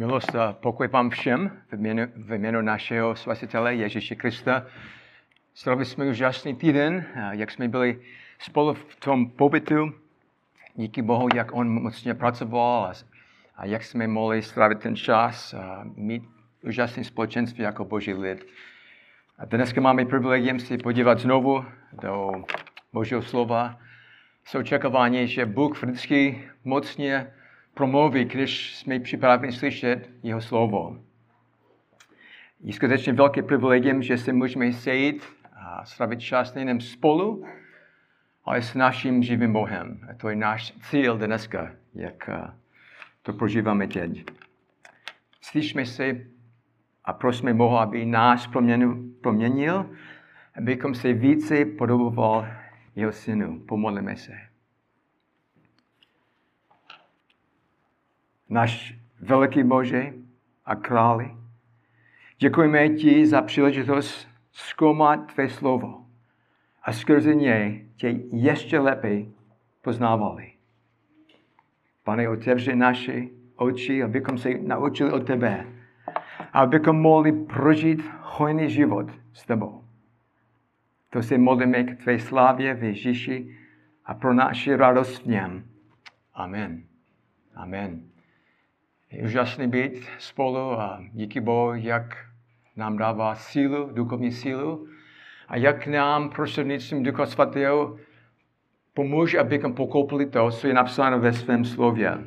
Milost a pokoj vám všem v jménu, v jménu našeho spasitele Ježíše Krista. Stravili jsme úžasný týden, jak jsme byli spolu v tom pobytu. Díky Bohu, jak on mocně pracoval a, a jak jsme mohli strávit ten čas a mít úžasné společenství jako boží lid. A dneska máme privilegium si podívat znovu do Božího slova s očekávání, že Bůh vždycky mocně promluví, když jsme připraveni slyšet jeho slovo. Je skutečně velké privilegium, že se můžeme sejít a strávit čas nejen spolu, ale s naším živým Bohem. A to je náš cíl dneska, jak eh, to prožíváme teď. Slyšme se a prosíme Boha, aby nás proměnil, abychom se více podoboval jeho synu. Pomodlíme se. Náš veliký Bože a králi, děkujeme ti za příležitost zkoumat tvé slovo a skrze něj tě ještě lépe poznávali. Pane, otevři naše oči, abychom se naučili od tebe, abychom mohli prožít hojný život s tebou. To se modlíme k tvé slávě v Ježíši a pro naši radost v něm. Amen. Amen. Je úžasné být spolu a díky Bohu, jak nám dává sílu, duchovní sílu a jak nám prostřednictvím Ducha Svatého pomůže, abychom pokopili to, co je napsáno ve svém slově.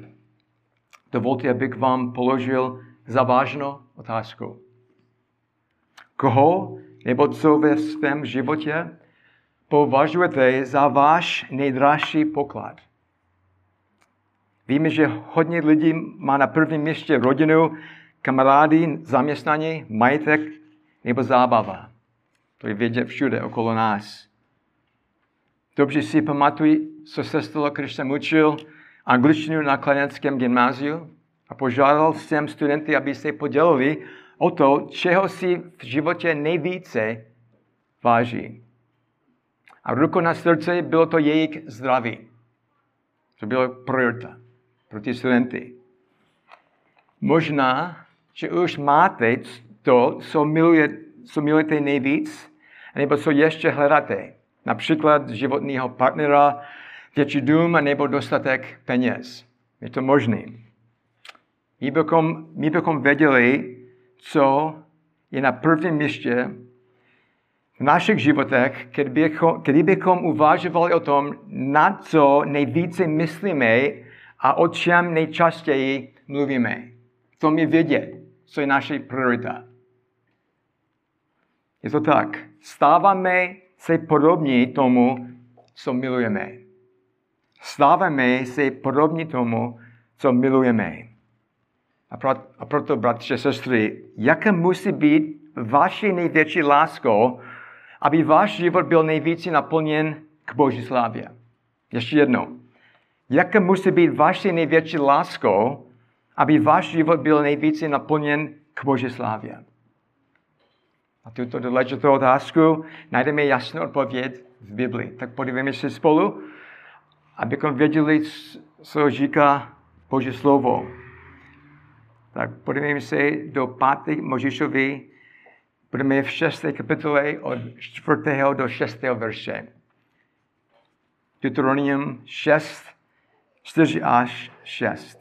Dovolte, abych vám položil závažnou otázku. Koho nebo co ve svém životě považujete za váš nejdražší poklad? Víme, že hodně lidí má na prvním místě rodinu, kamarády, zaměstnání, majetek nebo zábava. To je vědět všude okolo nás. Dobře si pamatuji, co se stalo, když jsem učil angličtinu na klinickém gymnáziu a požádal jsem studenty, aby se podělili o to, čeho si v životě nejvíce váží. A ruku na srdce bylo to jejich zdraví. To bylo priorita pro ty studenty. Možná, že už máte to, co, miluje, co milujete nejvíc, nebo co ještě hledáte. Například životního partnera, větší dům, nebo dostatek peněz. Je to možné. My bychom, my bychom věděli, co je na prvním místě v našich životech, kdybychom, kdybychom uvažovali o tom, na co nejvíce myslíme a o čem nejčastěji mluvíme. To mi vědět, co je naše priorita. Je to tak. Stáváme se podobní tomu, co milujeme. Stáváme se podobní tomu, co milujeme. A, proto, bratři a sestry, jaké musí být vaší největší láskou, aby váš život byl nejvíce naplněn k Boží slávě. Ještě jednou jaké musí být vaší největší láskou, aby váš život byl nejvíce naplněn k Boží slávě. A tuto důležitou otázku najdeme jasnou odpověď v Biblii. Tak podívejme se spolu, abychom věděli, co říká Boží slovo. Tak podívejme se do 5. Možíšovi, budeme v 6. kapitole od 4. do 6. verše. Deuteronomium 6, 4 až 6.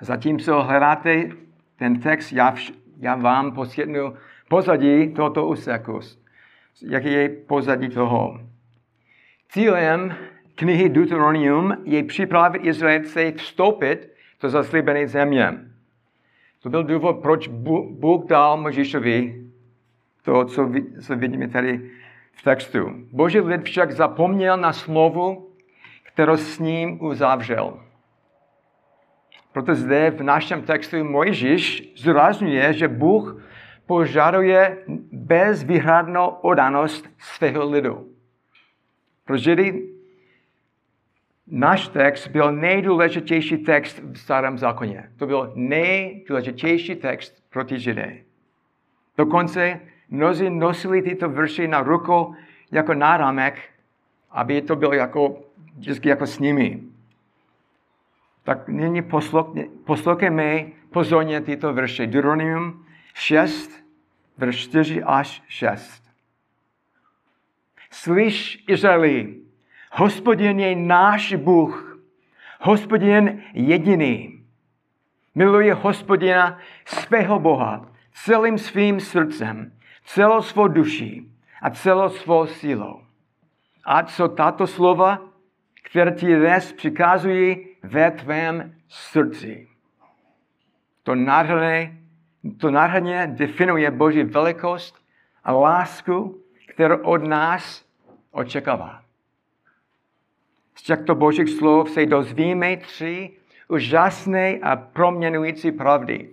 Zatímco hledáte ten text, já, vš- já vám poskytnu pozadí tohoto úseku. Jaký je pozadí toho? Cílem knihy Deuteronomium je připravit Izraelce vstoupit do zaslíbené země. To byl důvod, proč Bůh dal Možíšovi to, co, vidíme tady v textu. Boží lid však zapomněl na slovu kterou s ním uzavřel. Proto zde v našem textu Mojžíš zdůrazňuje, že Bůh požaduje bezvýhradnou odanost svého lidu. Pro Židy náš text byl nejdůležitější text v starém zákoně. To byl nejdůležitější text pro ty Židy. Dokonce mnozí nosili tyto verše na ruku jako náramek, aby to bylo jako vždycky jako s nimi. Tak nyní poslouchejme pozorně tyto verše. Deuteronomium 6, verš 4 až 6. Slyš, Izraeli, hospodin je náš Bůh, hospodin jediný. Miluje hospodina svého Boha celým svým srdcem, celou svou duší a celou svou sílou. A co tato slova, které ti dnes přikazují ve tvém srdci. To nádherné, to nádherně definuje Boží velikost a lásku, kterou od nás očekává. Z těchto božích slov se dozvíme tři úžasné a proměnující pravdy.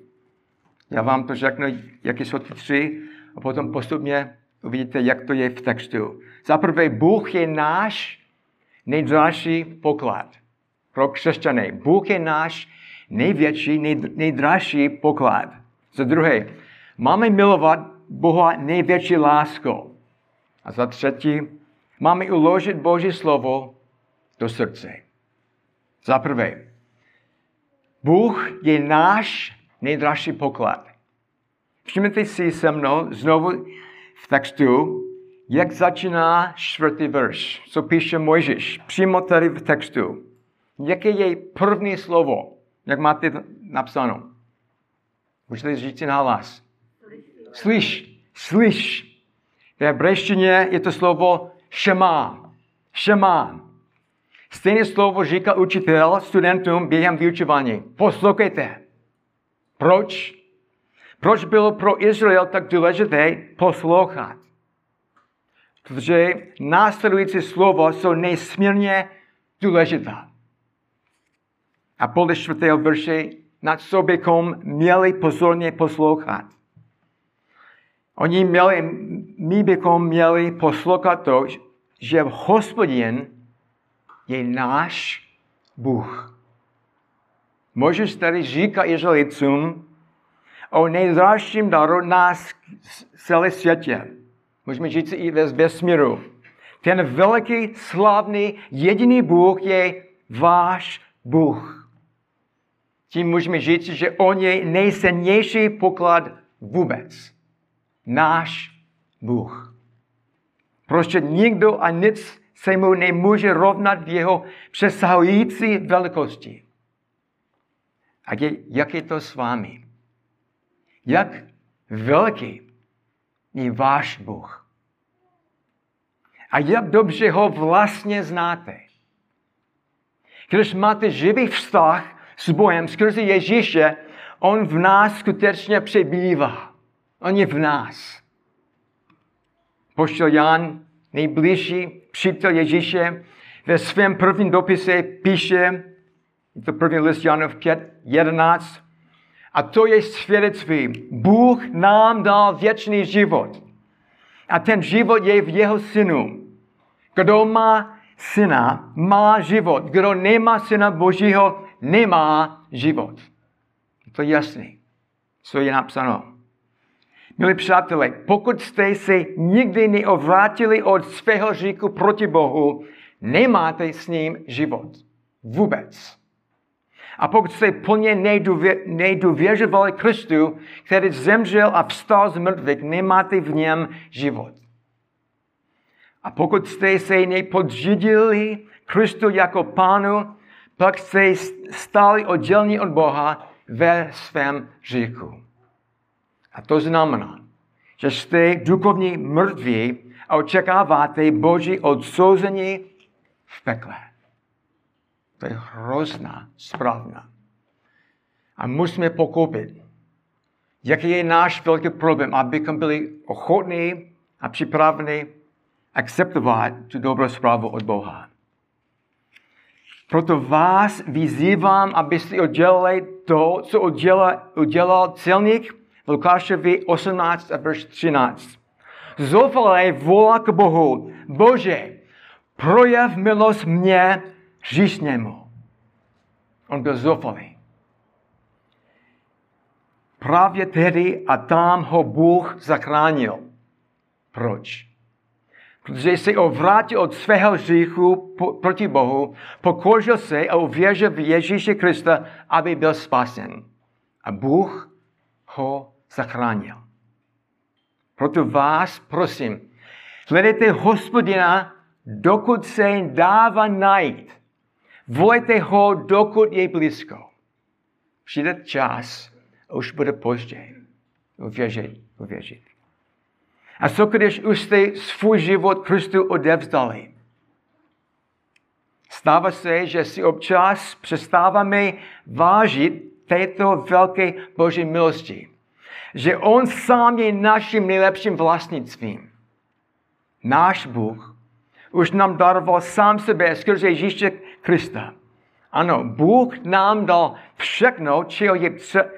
Já vám to řeknu, jaké jsou ty tři, a potom postupně uvidíte, jak to je v textu. Za prvé, Bůh je náš nejdražší poklad pro křesťany. Bůh je náš největší, nejdražší poklad. Za druhé, máme milovat Boha největší láskou. A za třetí, máme uložit Boží slovo do srdce. Za prvé, Bůh je náš nejdražší poklad. Všimněte si se mnou znovu v textu, jak začíná čtvrtý verš, co píše Mojžíš, přímo tady v textu. Jaké je první slovo, jak máte napsáno? Můžete říct si na hlas. Slyš, slyš. V hebrejštině je to slovo šema. Šema. Stejné slovo říká učitel studentům během vyučování. Poslouchejte. Proč? Proč bylo pro Izrael tak důležité poslouchat? Protože následující slovo jsou nesmírně důležitá. A podle čtvrtého verše, na co bychom měli pozorně poslouchat. Oni měli, my bychom měli poslouchat to, že hospodin je náš Bůh. Můžeš tady říkat Izraelitům o nejdražším daru nás celé světě. Můžeme říct i ve vesmíru. Ten veliký, slavný, jediný Bůh je váš Bůh. Tím můžeme říct, že On je nejcennější poklad vůbec. Náš Bůh. Prostě nikdo a nic se mu nemůže rovnat v jeho přesahující velikosti. A je, jak je to s vámi? Jak velký je váš Bůh? A jak dobře ho vlastně znáte? Když máte živý vztah s Bohem skrze Ježíše, on v nás skutečně přebývá. On je v nás. Poštol Jan, nejbližší přítel Ježíše, ve svém prvním dopise píše, to první list Janov 5, 11, a to je svědectví. Bůh nám dal věčný život. A ten život je v jeho synu. Kdo má syna, má život. Kdo nemá syna Božího, nemá život. To je jasný, co je napsáno. Milí přátelé, pokud jste se nikdy neovrátili od svého říku proti Bohu, nemáte s ním život. Vůbec. A pokud jste plně nedůvěřovali Kristu, který zemřel a vstal z mrtvých, nemáte v něm život. A pokud jste se nepodřídili Kristu jako pánu, pak jste stali oddělení od Boha ve svém říku. A to znamená, že jste duchovní mrtví a očekáváte Boží odsouzení v pekle. To je hrozná správná. A musíme pochopit, jaký je náš velký problém, abychom byli ochotní a připraveni akceptovat tu dobrou zprávu od Boha. Proto vás vyzývám, abyste udělali to, co udělal, udělal celník v Lukášovi 18 a verš 13. Zoufalé volá k Bohu, Bože, projev milost mě hříšnému. On byl zoufalý. Právě tedy a tam ho Bůh zachránil. Proč? protože se ovrátil od svého hříchu proti Bohu, pokořil se a uvěřil v Ježíše Krista, aby byl spasen. A Bůh ho zachránil. Proto vás prosím, hledejte hospodina, dokud se dává najít. Volejte ho, dokud je blízko. Přijde čas, už bude později. Uvěřit, uvěřit. A co když už jste svůj život Kristu odevzdali? Stává se, že si občas přestáváme vážit této velké Boží milosti. Že On sám je naším nejlepším vlastnictvím. Náš Bůh už nám daroval sám sebe skrze Ježíše Krista. Ano, Bůh nám dal všechno, čeho je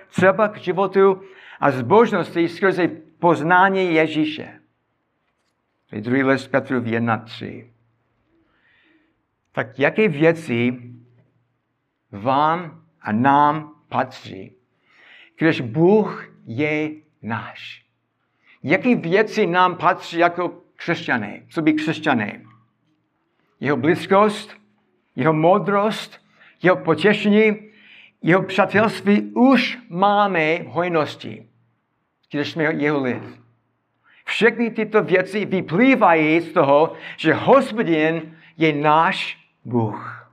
třeba k životu a zbožnosti skrze poznání Ježíše. Je druhý list Petru 1.3. Tak jaké věci vám a nám patří, když Bůh je náš? Jaké věci nám patří jako křesťané, co by křesťané? Jeho blízkost, jeho moudrost, jeho potěšení, jeho přátelství už máme v hojnosti, když jsme jeho lid. Všechny tyto věci vyplývají z toho, že hospodin je náš Bůh.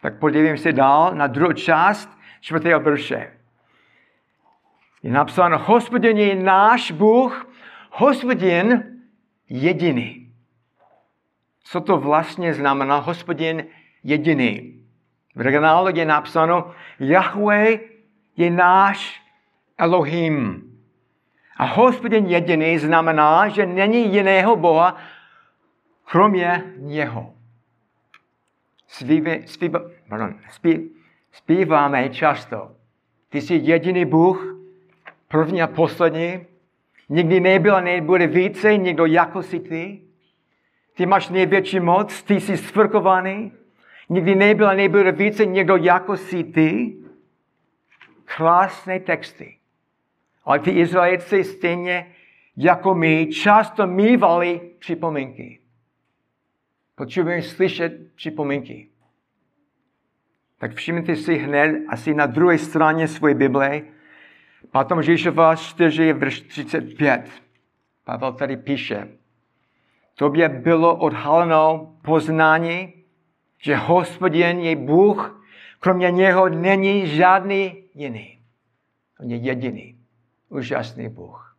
Tak podívejme se dál na druhou část čtvrtého verše. Je napsáno, hospodin je náš Bůh, hospodin jediný. Co to vlastně znamená hospodin jediný? V originálu je napsáno, Yahweh je náš Elohim. A hospodin jediný znamená, že není jiného Boha, kromě něho. Zpíváme, zpíva, pardon, zpí, zpíváme často. Ty jsi jediný Bůh, první a poslední. Nikdy nebyl a nebude více někdo jako jsi ty. Ty máš největší moc, ty jsi svrkovaný. Nikdy nebyl a nebude více někdo jako jsi ty. Krásné texty. Ale ty Izraelci stejně jako my často mývali připomínky. Potřebujeme slyšet připomínky. Tak všimněte si hned asi na druhé straně své Bible, potom Žíšova 4, verš 35. Pavel tady píše, tobě bylo odhaleno poznání, že hospodin je Bůh, kromě něho není žádný jiný. On je jediný úžasný Bůh.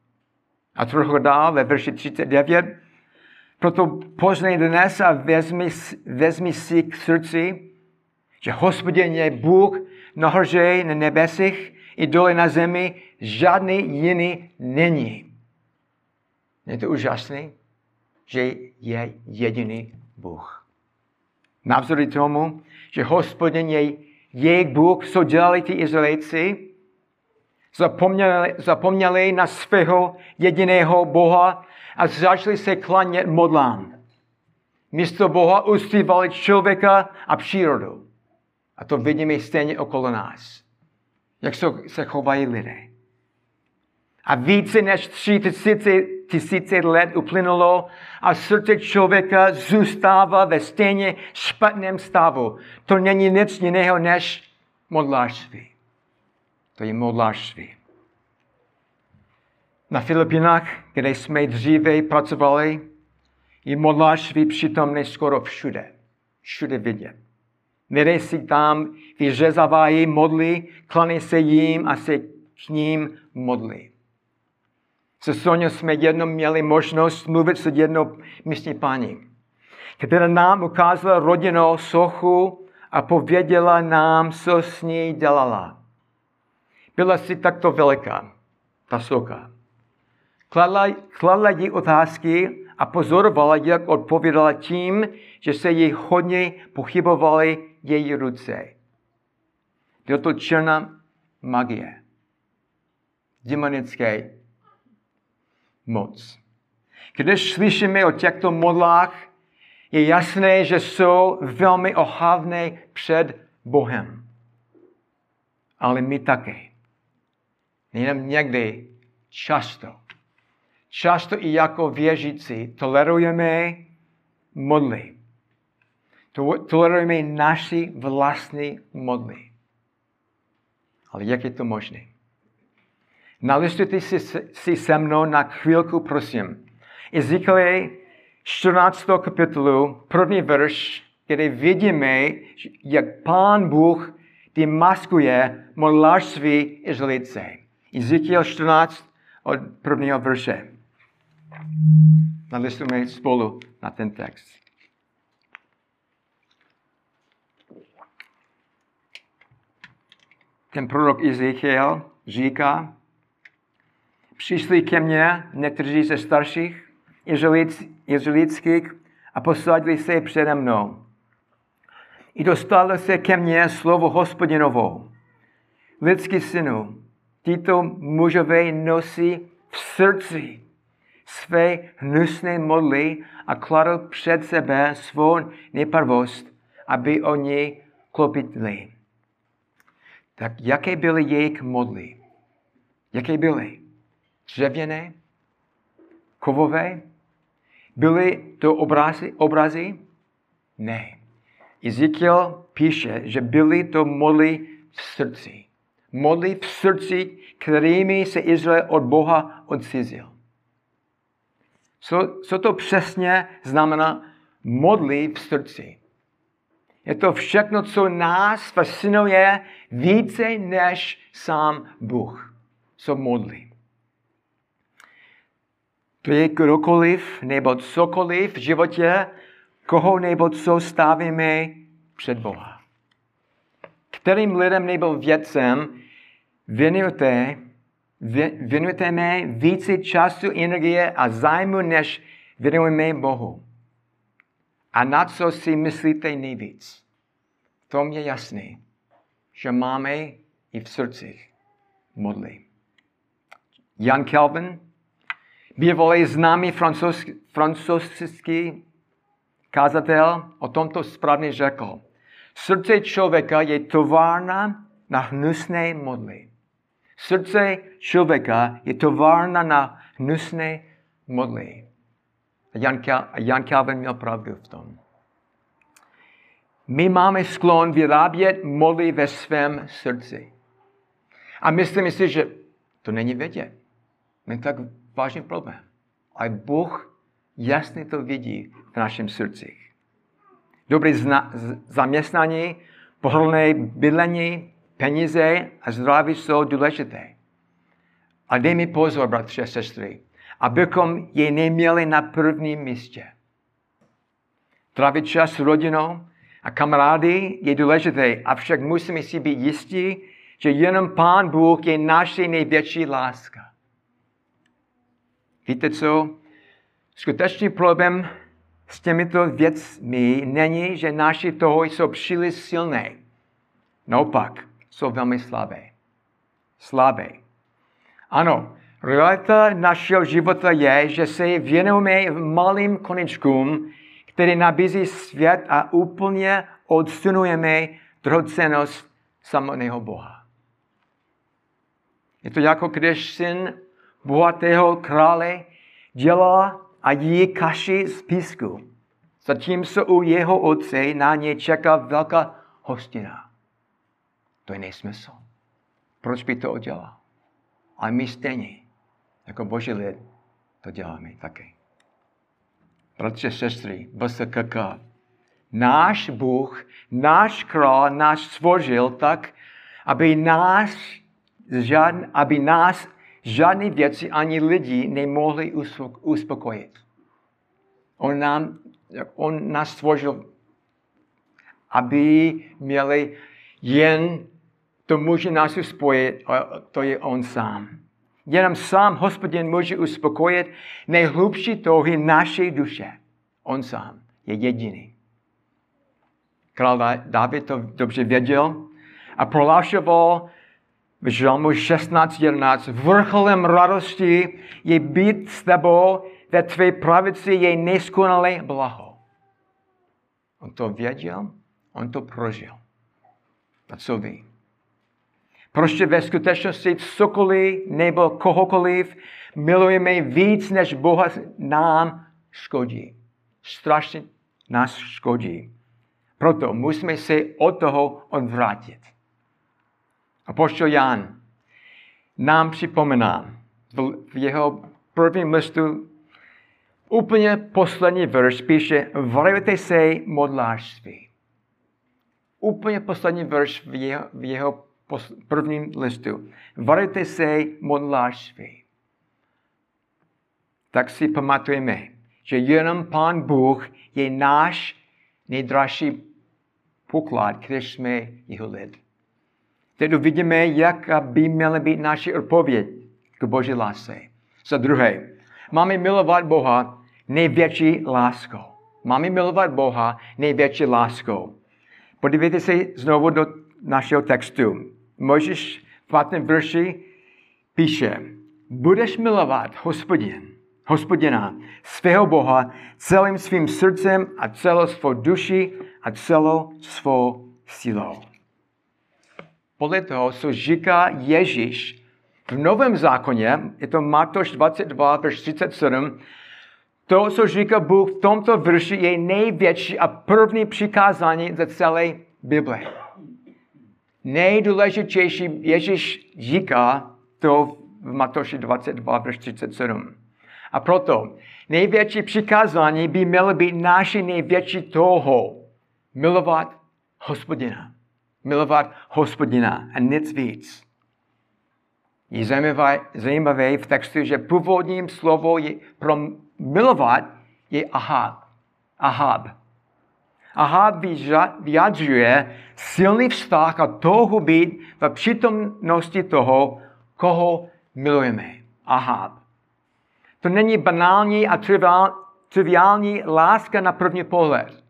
A trochu dál ve verši 39. Proto poznej dnes a vezmi, vezmi si k srdci, že hospodin je Bůh nahoře na nebesích i dole na zemi, žádný jiný není. Je to úžasný, že je jediný Bůh. Navzory tomu, že hospodin je jejich Bůh, co dělali ty Izraelci, Zapomněli, zapomněli na svého jediného Boha a začali se klanět modlám. Místo Boha uctívali člověka a přírodu. A to vidíme stejně okolo nás. Jak se chovají lidé. A více než tři tisíce, tisíce let uplynulo a srdce člověka zůstává ve stejně špatném stavu. To není nic jiného než modlářství. To je modlářství. Na Filipinách, kde jsme dříve pracovali, je modlářství přítomné skoro všude. Všude vidět. Lidé si tam vyřezávají modly, klaní se jim a se k ním modlí. Se Soňou jsme jednou měli možnost mluvit s jednou místní paní, která nám ukázala rodinnou sochu a pověděla nám, co s ní dělala. Byla si takto veliká, ta soka. Kladla, kladla jí otázky a pozorovala, jak odpovědala tím, že se jí hodně pochybovaly její ruce. Byl to černá magie. Demonické moc. Když slyšíme o těchto modlách, je jasné, že jsou velmi ohavné před Bohem. Ale my také. Nejenom někdy, často. často i jako věřící tolerujeme modly. Tolerujeme naši vlastní modly. Ale jak je to možné? Nalistujte si, si se mnou na chvílku, prosím. Ezekiel 14. kapitolu, první verš, kde vidíme, jak Pán Bůh demaskuje modlářství Izraelice. Ezekiel 14 od prvního verše. Nalistujeme spolu na ten text. Ten prorok Ezekiel říká, přišli ke mně někteří ze starších izraelských a posadili se přede mnou. I dostalo se ke mně slovo hospodinovou. Lidský synu, tyto mužové nosí v srdci své hnusné modly a kladou před sebe svou nepravost, aby oni klopitli. Tak jaké byly jejich modly? Jaké byly? Dřevěné? Kovové? Byly to obrazy? obrazy? Ne. Ezekiel píše, že byly to modly v srdci. Modly v srdci, kterými se Izrael od Boha odcizil. Co, co to přesně znamená modly v srdci? Je to všechno, co nás fascinuje více než sám Bůh. Co modlí. To je kdokoliv nebo cokoliv v životě, koho nebo co stavíme před Boha. Kterým lidem nebo věcem věnujete, věnujeme více času, energie a zájmu, než věnujeme Bohu. A na co si myslíte nejvíc? To je jasné, že máme i v srdcích modly. Jan Calvin, bývalý známý francouzský kazatel, o tomto správně řekl. Srdce člověka je továrna na hnusné modly. Srdce člověka je továrna na hnusné modly. Jan, Jan Calvin měl pravdu v tom. My máme sklon vyrábět modly ve svém srdci. A myslím si, že to není vědět. Není tak vážný problém. Ale Bůh jasně to vidí v našem srdci. Dobré zna- zaměstnání, pohodlné bydlení, peníze a zdraví jsou důležité. A dej mi pozor, bratři a sestry abychom je neměli na prvním místě. Trávit čas s rodinou a kamarády je důležité, avšak musíme si být jistí, že jenom Pán Bůh je naše největší láska. Víte co? Skutečný problém s těmito věcmi není, že naši toho jsou příliš silné. Naopak, jsou velmi slabé. Slabé. Ano, Realita našeho života je, že se věnujeme malým konečkům, které nabízí svět a úplně odsunujeme drocenost samotného Boha. Je to jako když syn bohatého krále dělá a jí kaši z písku, zatímco u jeho otce na ně čeká velká hostina. To je nesmysl. Proč by to udělal? A my stejně jako boží lid to děláme taky. Bratře, sestry, VSKK, náš Bůh, náš král nás stvořil tak, aby nás, žádn, aby nás žádné věci ani lidi nemohli uspokojit. On, nám, on nás stvořil, aby měli jen to může nás uspokojit, to je on sám. Jenom sám hospodin může uspokojit nejhlubší touhy naší duše. On sám je jediný. Král David to dobře věděl a prohlášoval v Žalmu 16.11. Vrcholem radosti je být s tebou, ve tvé pravici je neskonalé blaho. On to věděl, on to prožil. A co ví? Prostě ve skutečnosti cokoliv nebo kohokoliv milujeme víc, než Boha nám škodí. Strašně nás škodí. Proto musíme se od toho odvrátit. A poštol Jan nám připomíná v jeho prvním listu úplně poslední verš píše, varujte se modlářství. Úplně poslední verš v jeho, v jeho prvním listu. Varujte se modlářství. Tak si pamatujeme, že jenom Pán Bůh je náš nejdražší poklad, když jsme jeho lid. Teď uvidíme, jak by měla být naše odpověď k Boží lásce. Za druhé, máme milovat Boha největší láskou. Máme milovat Boha největší láskou. Podívejte se znovu do našeho textu. Možeš v 5. verši píše, budeš milovat hospodin, hospodina, svého Boha celým svým srdcem a celou svou duši a celou svou silou. Podle toho, co říká Ježíš v Novém zákoně, je to Matoš 22, verš 37, to, co říká Bůh v tomto verši, je největší a první přikázání ze celé Bible. Nejdůležitější Ježíš říká to v Matoši 22, verš 37. A proto největší přikázání by mělo být naše největší toho. Milovat hospodina. Milovat hospodina a nic víc. Je zajímavé, zajímavé v textu, že původním slovo je pro milovat je ahab. Ahab. Ahab vyjadřuje silný vztah a touhu být v přítomnosti toho, koho milujeme. Ahab. To není banální a triviální láska na první pohled.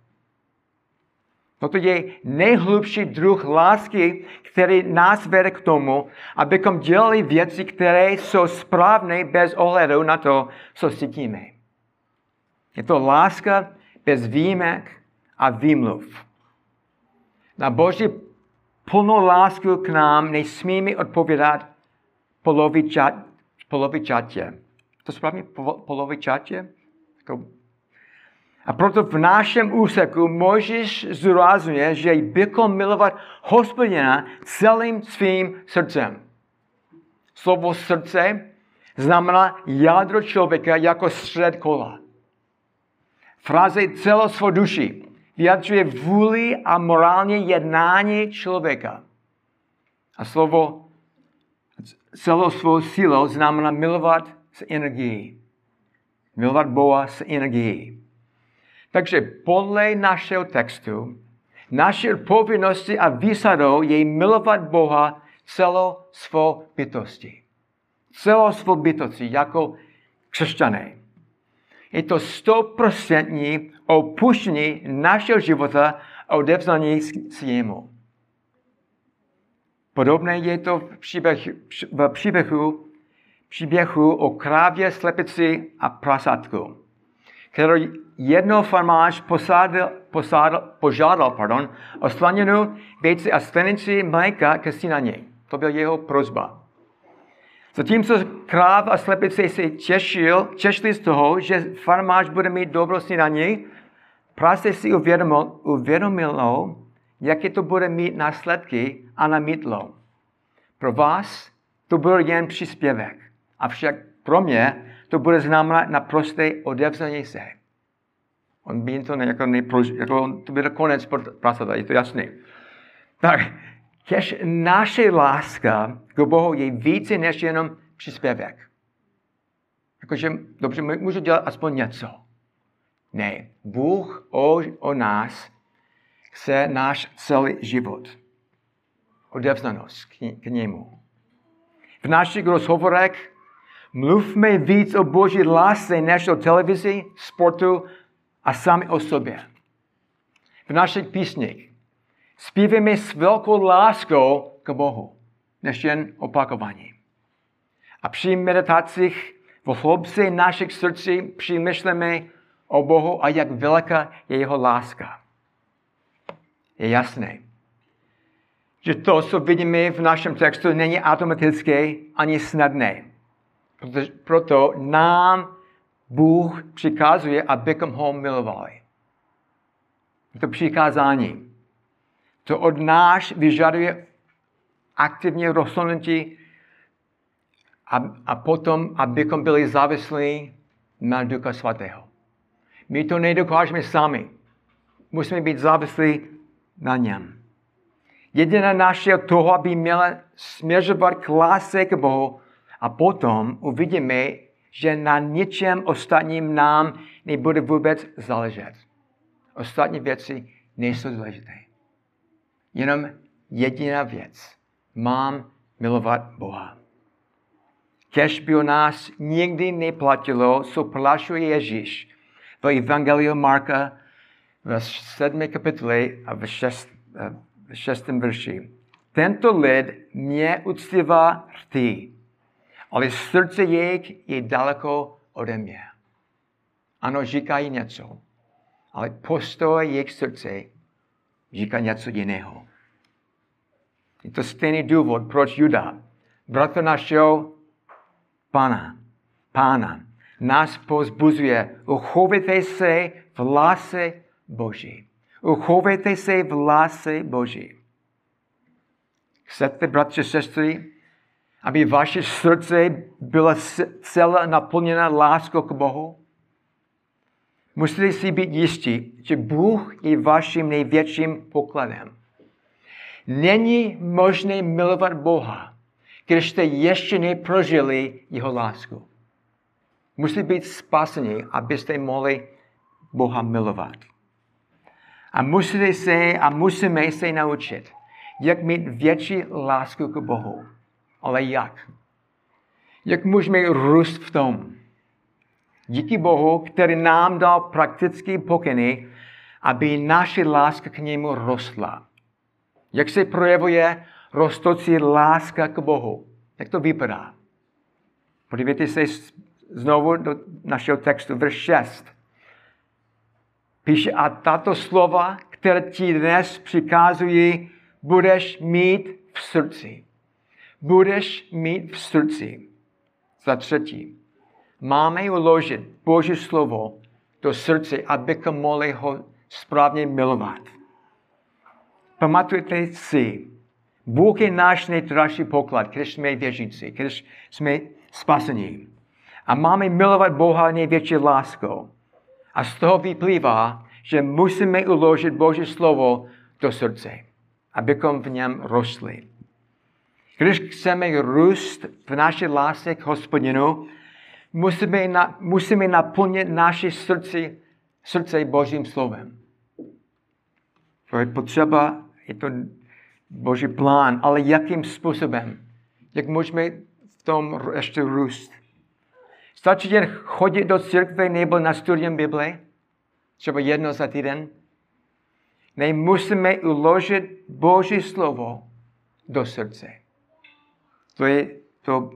Toto je nejhlubší druh lásky, který nás vede k tomu, abychom dělali věci, které jsou správné bez ohledu na to, co cítíme. Je to láska bez výjimek a výmluv. Na Boží plnou lásku k nám nesmíme polovičat, polovičatě. To správně polovičatě? Jako a proto v našem úseku Mojžíš zdůrazňuje, že bychom milovat hospodina celým svým srdcem. Slovo srdce znamená jádro člověka jako střed kola. Fráze celou svou duši vyjadřuje vůli a morálně jednání člověka. A slovo celou svou sílou znamená milovat s energií. Milovat Boha s energií. Takže podle našeho textu, naše povinnosti a výsadou je milovat Boha celou svou bytostí. Celou svou bytostí jako křesťané. Je to stoprocentní opuštění našeho života a odevzání s jemu. Podobné je to v příběhu, v příběhu, příběhu o krávě, slepici a prasátku, kterou jedno farmář posádl, posádl, požádal pardon, o slaněnu věci a sklenici mléka ke snídaní. To byl jeho prozba. Zatímco kráv a slepice se těšil, těšili z toho, že farmář bude mít dobrou snídaní, prase si uvědomil, uvědomilo, jaké to bude mít následky a namítlo. Pro vás to byl jen příspěvek, avšak pro mě to bude znamenat naprosté odevzání se. On by to jako, neprož, jako to byl konec prasata, je to jasné. Tak, kež naše láska k Bohu je více než jenom příspěvek. Jakože, dobře, můžu dělat aspoň něco. Ne, Bůh o, o nás chce náš celý život. Odevzdanost k, k němu. V našich rozhovorech mluvme víc o Boží lásce než o televizi, sportu a sami o sobě. V našich písních zpíváme s velkou láskou k Bohu, než jen opakování. A při meditacích v hloubce našich srdcí přemýšlíme o Bohu a jak velká je jeho láska. Je jasné. že to, co vidíme v našem textu, není automatické ani snadné. Proto, proto nám Bůh přikazuje, abychom ho milovali. To přikázání. To od nás vyžaduje aktivně rozhodnutí a, a potom, abychom byli závislí na Ducha Svatého. My to nedokážeme sami. Musíme být závislí na něm. Jediná naše toho by měla směřovat k lásce k Bohu a potom uvidíme, že na ničem ostatním nám nebude vůbec záležet. Ostatní věci nejsou důležité. Jenom jediná věc. Mám milovat Boha. Kež by o nás nikdy neplatilo, co plašuje Ježíš v Evangeliu Marka v 7. kapitole a v 6. v 6. verši. Tento lid mě uctívá rtí, ale srdce jejich je daleko ode mě. Ano, říkají něco, ale postoj jejich srdce říká něco jiného. Je to stejný důvod, proč Juda, bratr našeho Pana, Pána, nás pozbuzuje, uchovejte se v lásce Boží. Uchovejte se v lásce Boží. Chcete, bratři, sestry, aby vaše srdce byla celá naplněna láskou k Bohu? Musíte si být jistí, že Bůh je vaším největším pokladem. Není možné milovat Boha, když jste ještě neprožili jeho lásku. Musíte být spaseni, abyste mohli Boha milovat. A musíte se a musíme se naučit, jak mít větší lásku k Bohu. Ale jak? Jak můžeme růst v tom? Díky Bohu, který nám dal praktické pokyny, aby naše láska k němu rostla. Jak se projevuje rostoucí láska k Bohu? Jak to vypadá? Podívejte se znovu do našeho textu, verš 6. Píše, a tato slova, které ti dnes přikazují, budeš mít v srdci. Budeš mít v srdci. Za třetí, máme uložit Boží slovo do srdce, abychom mohli ho správně milovat. Pamatujte si, Bůh je náš nejdražší poklad, když jsme věřící, když jsme spasení. A máme milovat Boha největší láskou. A z toho vyplývá, že musíme uložit Boží slovo do srdce, abychom v něm rostli. Když chceme růst v naší lásce k hospodinu, musíme, na, musíme naplnit naše srdce, srdce Božím slovem. To je potřeba, je to Boží plán, ale jakým způsobem? Jak můžeme v tom ještě růst? Stačí jen chodit do církve nebo na studium Bible? Třeba jedno za týden? Ne, musíme uložit Boží slovo do srdce. To je, to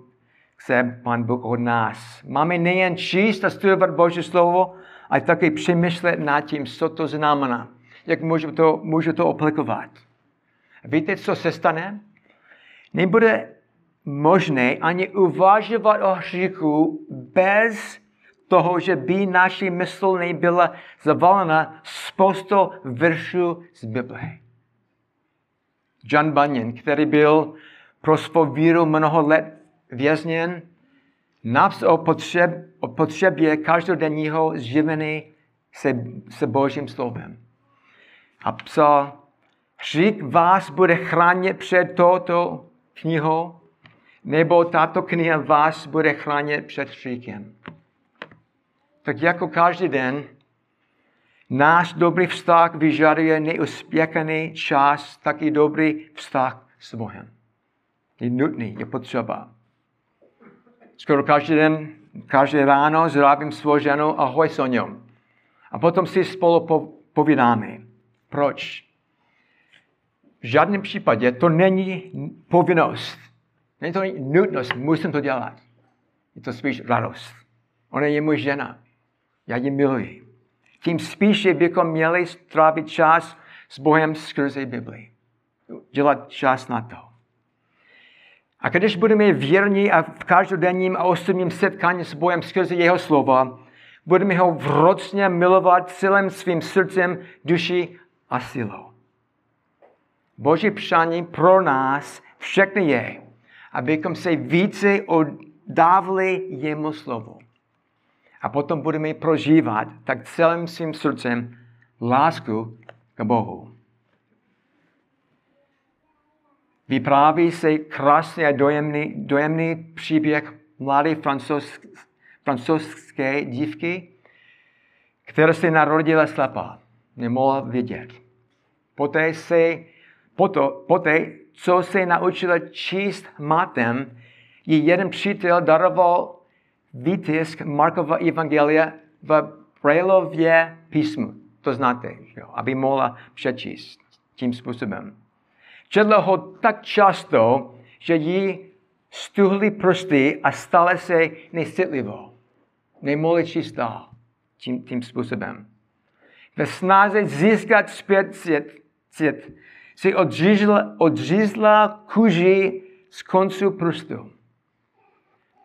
chce Pan Bůh od nás. Máme nejen číst a studovat Boží slovo, ale také přemýšlet nad tím, co to znamená. Jak můžu to, můžu to aplikovat. Víte, co se stane? Nebude možné ani uvažovat o hříchu bez toho, že by naší mysl nebyla zavalena spoustou veršů z Bible. John Bunyan, který byl pro svou víru mnoho let vězněn, napsal o, potřeb, o potřebě každodenního zživení se, se Božím slovem. A psal, hřích vás bude chránit před touto knihou, nebo tato kniha vás bude chránit před hříchem. Tak jako každý den, náš dobrý vztah vyžaduje neuspěchaný čas, taky dobrý vztah s Bohem. Je nutný, je potřeba. Skoro každý den, každé ráno zdravím svou ženu, ahoj Sonio. A potom si spolu povídáme. Proč? V žádném případě to není povinnost. Není to nutnost, musím to dělat. Je to spíš radost. Ona je můj žena. Já ji miluji. Tím spíše bychom měli strávit čas s Bohem skrze Bibli. dělat čas na to. A když budeme věrní a v každodenním a osobním setkání s Bohem skrze jeho slova, budeme ho vrocně milovat celým svým srdcem, duší a silou. Boží přání pro nás všechny je, abychom se více oddávali jemu slovu. A potom budeme prožívat tak celým svým srdcem lásku k Bohu. Vypráví se krásný a dojemný, dojemný příběh mladé francouzské, dívky, která se narodila slepá, nemohla vidět. Poté, se, poto, poté, co se naučila číst matem, jí jeden přítel daroval výtisk Markova Evangelia v Brailově písmu. To znáte, jo, aby mohla přečíst tím způsobem. Četla ho tak často, že jí stuhly prsty a stala se necitlivou. Nemohli číst dál tím, tím způsobem. Ve snaze získat zpět cit, cit si odřízla, odřízla kůži z koncu prstu.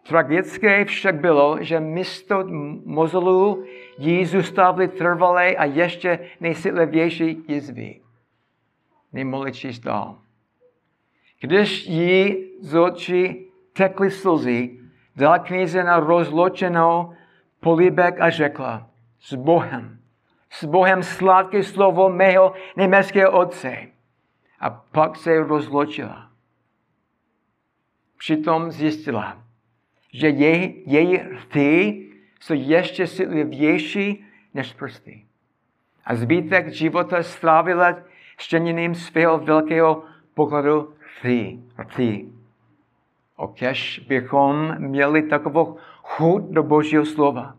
Tragické však bylo, že místo mozolů jí zůstavily trvalé a ještě nejsitlivější jizvy. Nemohli číst dál. Když jí z očí tekly slzy, dala kněze rozločenou políbek a řekla, s Bohem, s Bohem sladké slovo mého německého otce. A pak se rozločila. Přitom zjistila, že jej, její rty jsou ještě citlivější než prsty. A zbytek života strávila štěněním svého velkého pokladu rty. Okež bychom měli takovou chuť do Božího slova,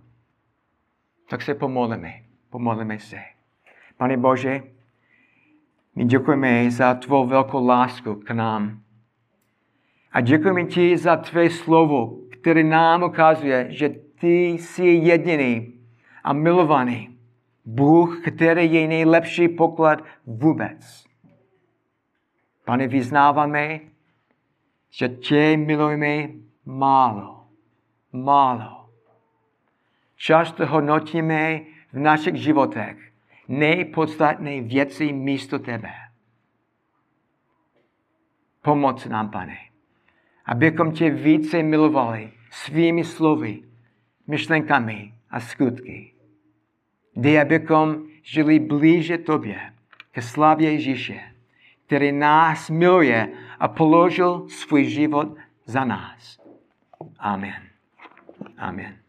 tak se pomolíme. Pomolíme se. Pane Bože, my děkujeme za tvou velkou lásku k nám. A děkujeme ti za tvé slovo, které nám ukazuje, že ty jsi jediný a milovaný. Bůh, který je nejlepší poklad vůbec. Pane, vyznáváme, že tě milujeme málo. Málo. Často hodnotíme v našich životech nejpodstatné věci místo tebe. Pomoc nám, pane abychom tě více milovali svými slovy, myšlenkami a skutky. Dej, abychom žili blíže tobě, ke slavě Ježíše, který nás miluje a položil svůj život za nás. Amen. Amen.